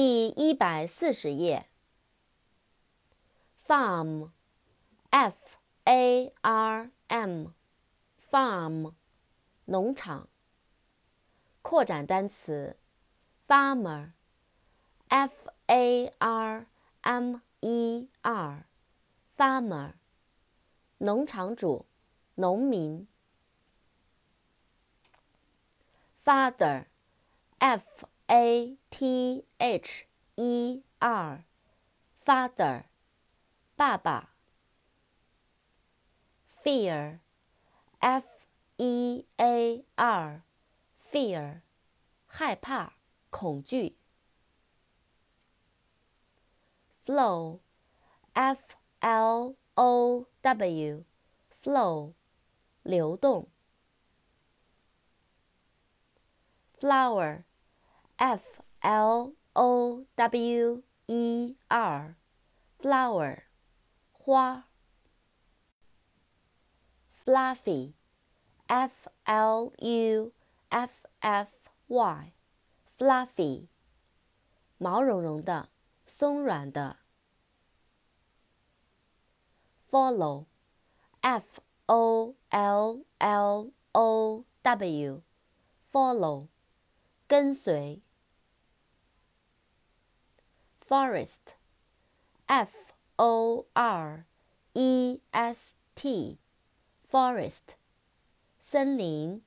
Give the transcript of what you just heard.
第一百四十页。farm，f a r m，farm，农场。扩展单词，farmer，f a r m e r，farmer，农场主，农民。father，f a t h e r，father，爸爸。fear，f e a r，fear，害怕、恐惧。flow，f l o w，flow，流动。flower, f l o w e r, flower, 花。fluffy, f l u f f y, fluffy, 毛茸茸的，松软的。follow, f o l l o w, follow. 跟随。 Forest，f o r e s t，forest，森林。